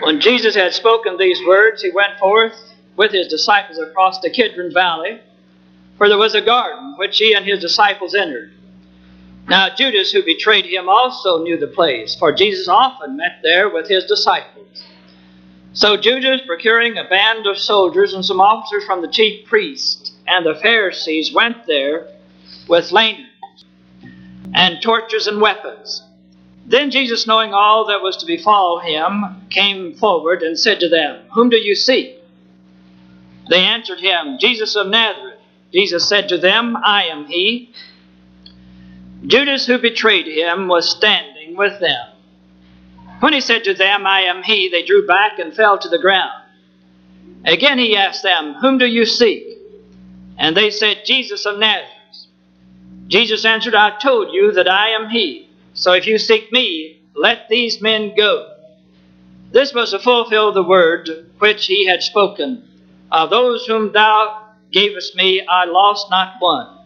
When Jesus had spoken these words, he went forth with his disciples across the Kidron Valley, where there was a garden which he and his disciples entered. Now Judas, who betrayed him, also knew the place, for Jesus often met there with his disciples. So Judas, procuring a band of soldiers and some officers from the chief priests and the Pharisees, went there with lanterns and torches and weapons. Then Jesus, knowing all that was to befall him, came forward and said to them, Whom do you seek? They answered him, Jesus of Nazareth. Jesus said to them, I am he. Judas, who betrayed him, was standing with them. When he said to them, I am he, they drew back and fell to the ground. Again he asked them, Whom do you seek? And they said, Jesus of Nazareth. Jesus answered, I told you that I am he. So if you seek me, let these men go. This was to fulfill the word which he had spoken. Of those whom thou gavest me, I lost not one.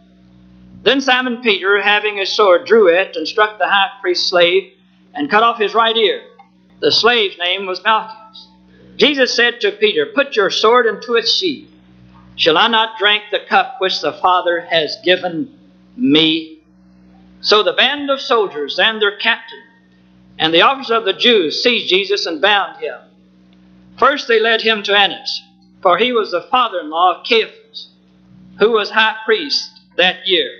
Then Simon Peter, having a sword, drew it and struck the high priest's slave and cut off his right ear. The slave's name was Malchus. Jesus said to Peter, Put your sword into its sheath. Shall I not drink the cup which the Father has given me? So the band of soldiers and their captain and the officers of the Jews seized Jesus and bound him. First they led him to Annas, for he was the father in law of Caiaphas, who was high priest that year.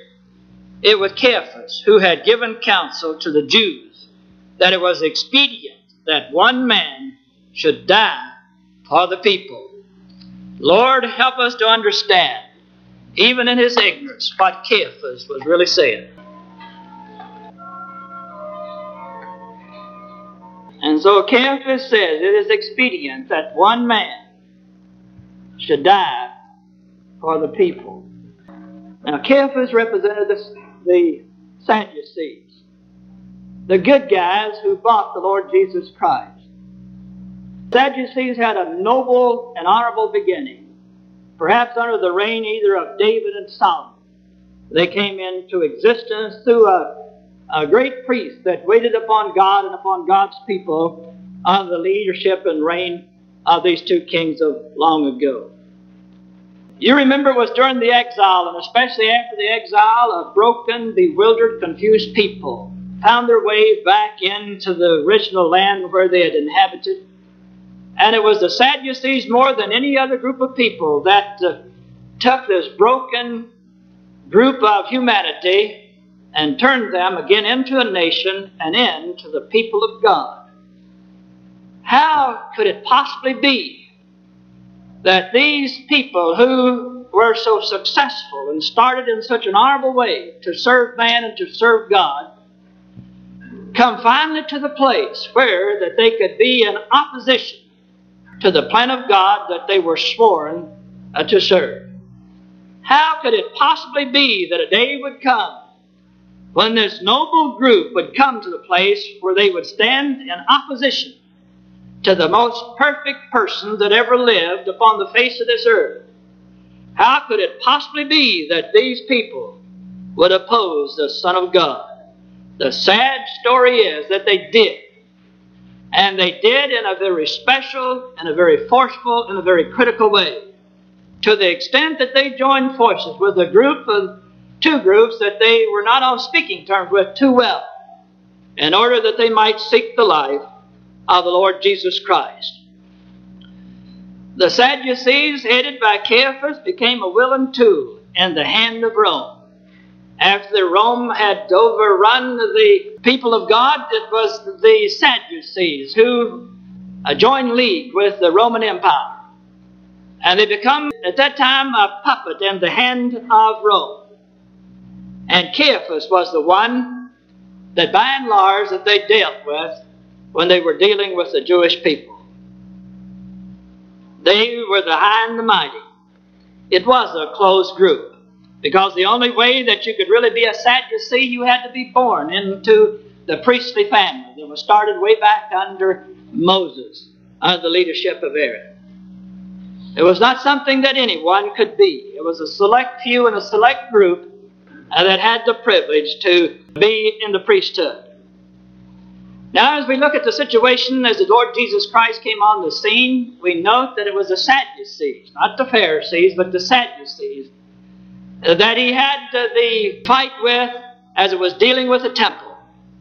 It was Caiaphas who had given counsel to the Jews that it was expedient that one man should die for the people. Lord, help us to understand, even in his ignorance, what Caiaphas was really saying. And so Caiaphas says it is expedient that one man should die for the people. Now, Caiaphas represented the, the Sadducees, the good guys who bought the Lord Jesus Christ. Sadducees had a noble and honorable beginning, perhaps under the reign either of David and Solomon. They came into existence through a a great priest that waited upon God and upon God's people under the leadership and reign of these two kings of long ago. You remember it was during the exile, and especially after the exile, a broken, bewildered, confused people found their way back into the original land where they had inhabited. And it was the Sadducees more than any other group of people that uh, took this broken group of humanity and turned them again into a nation and into the people of God. How could it possibly be that these people who were so successful and started in such an honorable way to serve man and to serve God come finally to the place where that they could be in opposition to the plan of God that they were sworn uh, to serve? How could it possibly be that a day would come when this noble group would come to the place where they would stand in opposition to the most perfect person that ever lived upon the face of this earth. How could it possibly be that these people would oppose the Son of God? The sad story is that they did. And they did in a very special, and a very forceful, and a very critical way. To the extent that they joined forces with a group of two groups that they were not on speaking terms with too well in order that they might seek the life of the Lord Jesus Christ. The Sadducees, headed by Caiaphas, became a willing tool in the hand of Rome. After Rome had overrun the people of God, it was the Sadducees who joined league with the Roman Empire. And they become, at that time, a puppet in the hand of Rome. And Caiaphas was the one that by and large that they dealt with when they were dealing with the Jewish people. They were the high and the mighty. It was a closed group because the only way that you could really be a Sadducee, you had to be born into the priestly family that was started way back under Moses, under the leadership of Aaron. It was not something that anyone could be. It was a select few and a select group that had the privilege to be in the priesthood. Now, as we look at the situation as the Lord Jesus Christ came on the scene, we note that it was the Sadducees, not the Pharisees, but the Sadducees, uh, that he had uh, the fight with as it was dealing with the temple.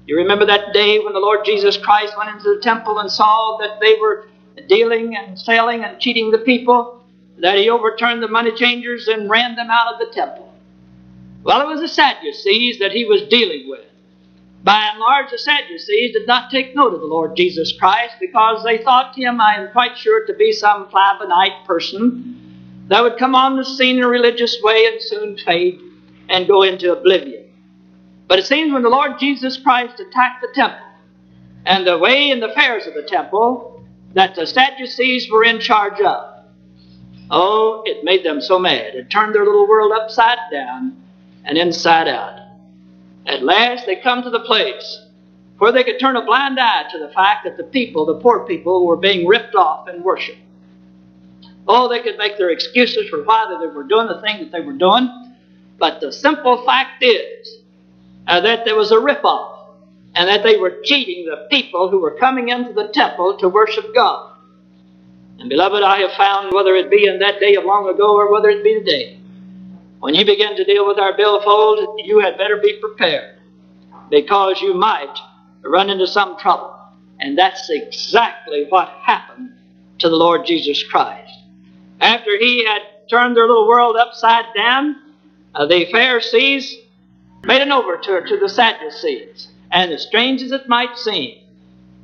You remember that day when the Lord Jesus Christ went into the temple and saw that they were dealing and selling and cheating the people, that he overturned the money changers and ran them out of the temple. Well, it was the Sadducees that he was dealing with. By and large, the Sadducees did not take note of the Lord Jesus Christ because they thought him, I am quite sure, to be some fly person that would come on the scene in a religious way and soon fade and go into oblivion. But it seems when the Lord Jesus Christ attacked the temple and the way and the affairs of the temple, that the Sadducees were in charge of. Oh, it made them so mad. It turned their little world upside down and inside out. At last, they come to the place where they could turn a blind eye to the fact that the people, the poor people, were being ripped off in worship. Oh, they could make their excuses for why they were doing the thing that they were doing, but the simple fact is uh, that there was a rip-off and that they were cheating the people who were coming into the temple to worship God. And beloved, I have found whether it be in that day of long ago or whether it be today, when you begin to deal with our billfold, you had better be prepared because you might run into some trouble. And that's exactly what happened to the Lord Jesus Christ. After he had turned their little world upside down, uh, the Pharisees made an overture to the Sadducees. And as strange as it might seem,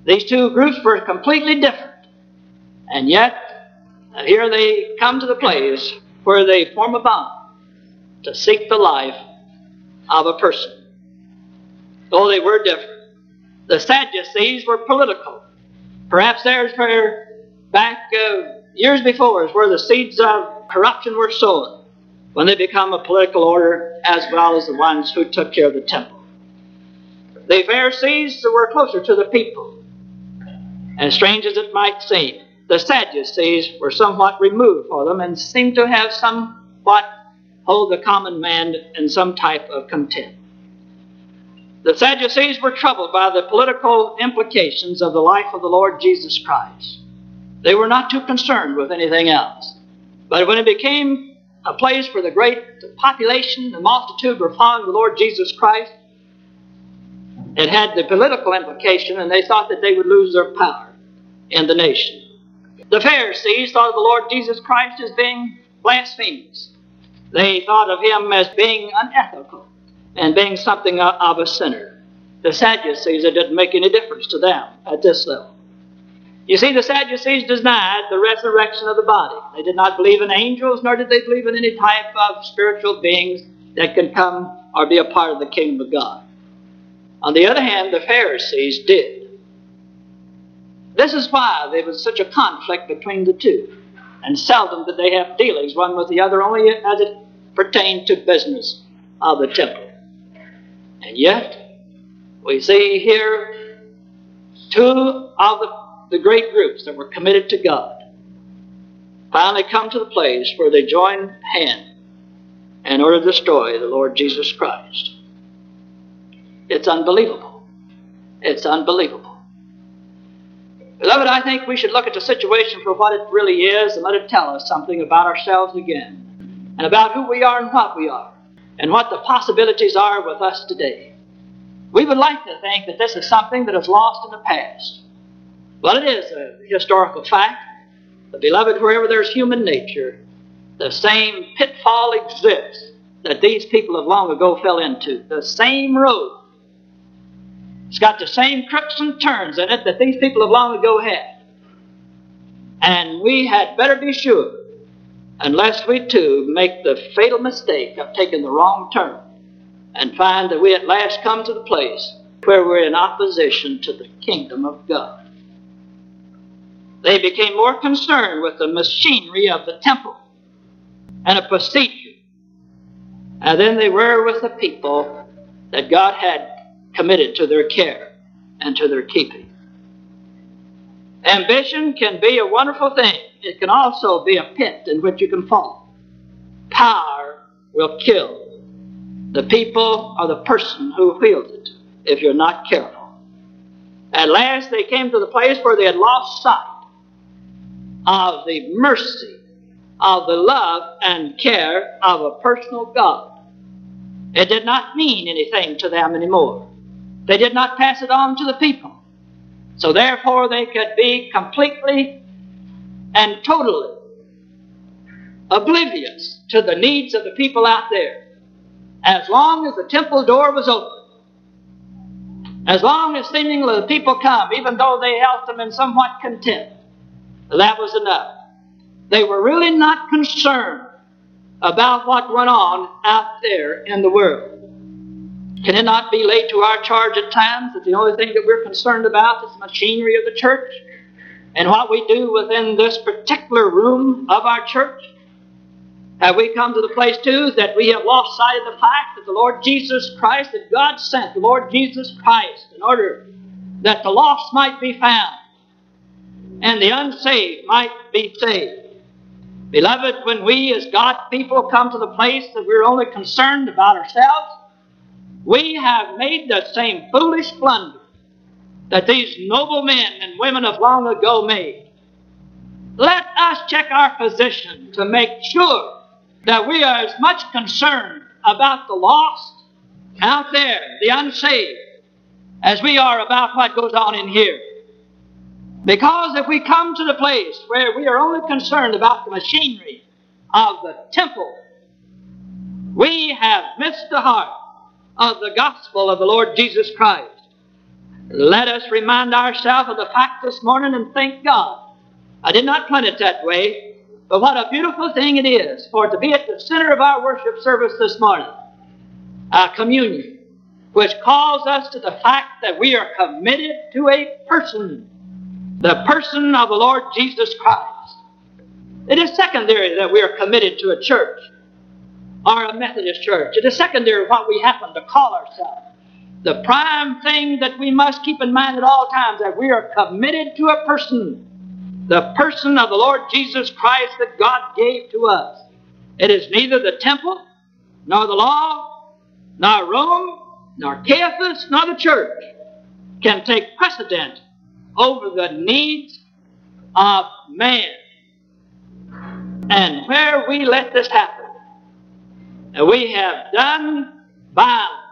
these two groups were completely different. And yet, uh, here they come to the place where they form a bond to seek the life of a person. Though they were different. The Sadducees were political. Perhaps there's where back uh, years before is where the seeds of corruption were sown when they become a political order as well as the ones who took care of the temple. The Pharisees were closer to the people. And strange as it might seem, the Sadducees were somewhat removed for them and seemed to have somewhat hold the common man in some type of contempt. The Sadducees were troubled by the political implications of the life of the Lord Jesus Christ. They were not too concerned with anything else. But when it became a place where the great population, the multitude were following the Lord Jesus Christ, it had the political implication, and they thought that they would lose their power in the nation. The Pharisees thought of the Lord Jesus Christ as being blasphemous. They thought of him as being unethical and being something of a sinner. The Sadducees, it didn't make any difference to them at this level. You see, the Sadducees denied the resurrection of the body. They did not believe in angels, nor did they believe in any type of spiritual beings that could come or be a part of the kingdom of God. On the other hand, the Pharisees did. This is why there was such a conflict between the two. And seldom did they have dealings one with the other, only as it pertained to business of the temple. And yet, we see here two of the, the great groups that were committed to God finally come to the place where they join hand in order to destroy the Lord Jesus Christ. It's unbelievable. It's unbelievable. Beloved, I think we should look at the situation for what it really is and let it tell us something about ourselves again, and about who we are and what we are, and what the possibilities are with us today. We would like to think that this is something that is lost in the past. Well, it is a historical fact. But, beloved, wherever there's human nature, the same pitfall exists that these people of long ago fell into. The same road it's got the same crooks and turns in it that these people of long ago had. And we had better be sure, unless we too make the fatal mistake of taking the wrong turn and find that we at last come to the place where we're in opposition to the kingdom of God. They became more concerned with the machinery of the temple and a procedure and than they were with the people that God had committed to their care and to their keeping. Ambition can be a wonderful thing. It can also be a pit in which you can fall. Power will kill the people or the person who wields it if you're not careful. At last, they came to the place where they had lost sight of the mercy, of the love and care of a personal God. It did not mean anything to them anymore. They did not pass it on to the people. So therefore, they could be completely and totally oblivious to the needs of the people out there. As long as the temple door was open, as long as seemingly the people come, even though they held them in somewhat contempt, that was enough. They were really not concerned about what went on out there in the world. Can it not be laid to our charge at times that the only thing that we're concerned about is the machinery of the church and what we do within this particular room of our church? Have we come to the place too that we have lost sight of the fact that the Lord Jesus Christ, that God sent the Lord Jesus Christ in order that the lost might be found and the unsaved might be saved? Beloved, when we as God people come to the place that we're only concerned about ourselves, we have made the same foolish blunder that these noble men and women of long ago made. Let us check our position to make sure that we are as much concerned about the lost out there, the unsaved, as we are about what goes on in here. Because if we come to the place where we are only concerned about the machinery of the temple, we have missed the heart of the gospel of the Lord Jesus Christ. Let us remind ourselves of the fact this morning and thank God. I did not plan it that way, but what a beautiful thing it is for it to be at the center of our worship service this morning. A communion, which calls us to the fact that we are committed to a person the person of the Lord Jesus Christ. It is secondary that we are committed to a church or a Methodist church. It is secondary what we happen to call ourselves. The prime thing that we must keep in mind at all times that we are committed to a person, the person of the Lord Jesus Christ that God gave to us. It is neither the temple, nor the law, nor Rome, nor Caiaphas, nor the church can take precedent over the needs of man. And where we let this happen, we have done violence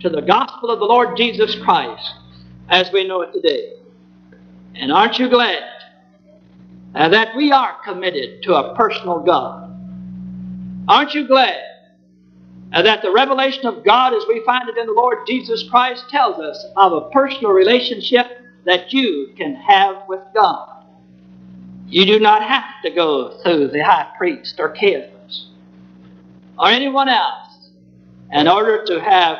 to the gospel of the Lord Jesus Christ as we know it today. And aren't you glad uh, that we are committed to a personal God? Aren't you glad uh, that the revelation of God as we find it in the Lord Jesus Christ tells us of a personal relationship that you can have with God. You do not have to go through the high priest or Caiaphas or anyone else in order to have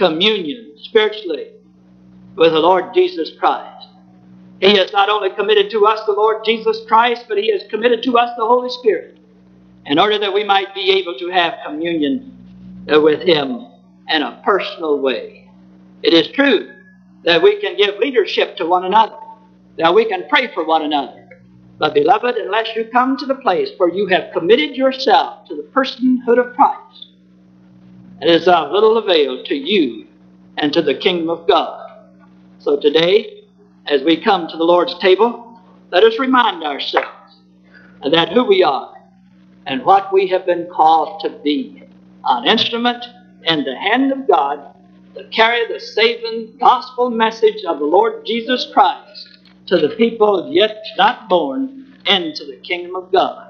communion spiritually with the Lord Jesus Christ. He has not only committed to us the Lord Jesus Christ, but He has committed to us the Holy Spirit in order that we might be able to have communion with Him in a personal way. It is true that we can give leadership to one another, that we can pray for one another. But, beloved, unless you come to the place where you have committed yourself to the personhood of Christ, it is of little avail to you and to the kingdom of God. So today, as we come to the Lord's table, let us remind ourselves that who we are and what we have been called to be an instrument in the hand of God to carry the saving gospel message of the Lord Jesus Christ to the people yet not born into the kingdom of God.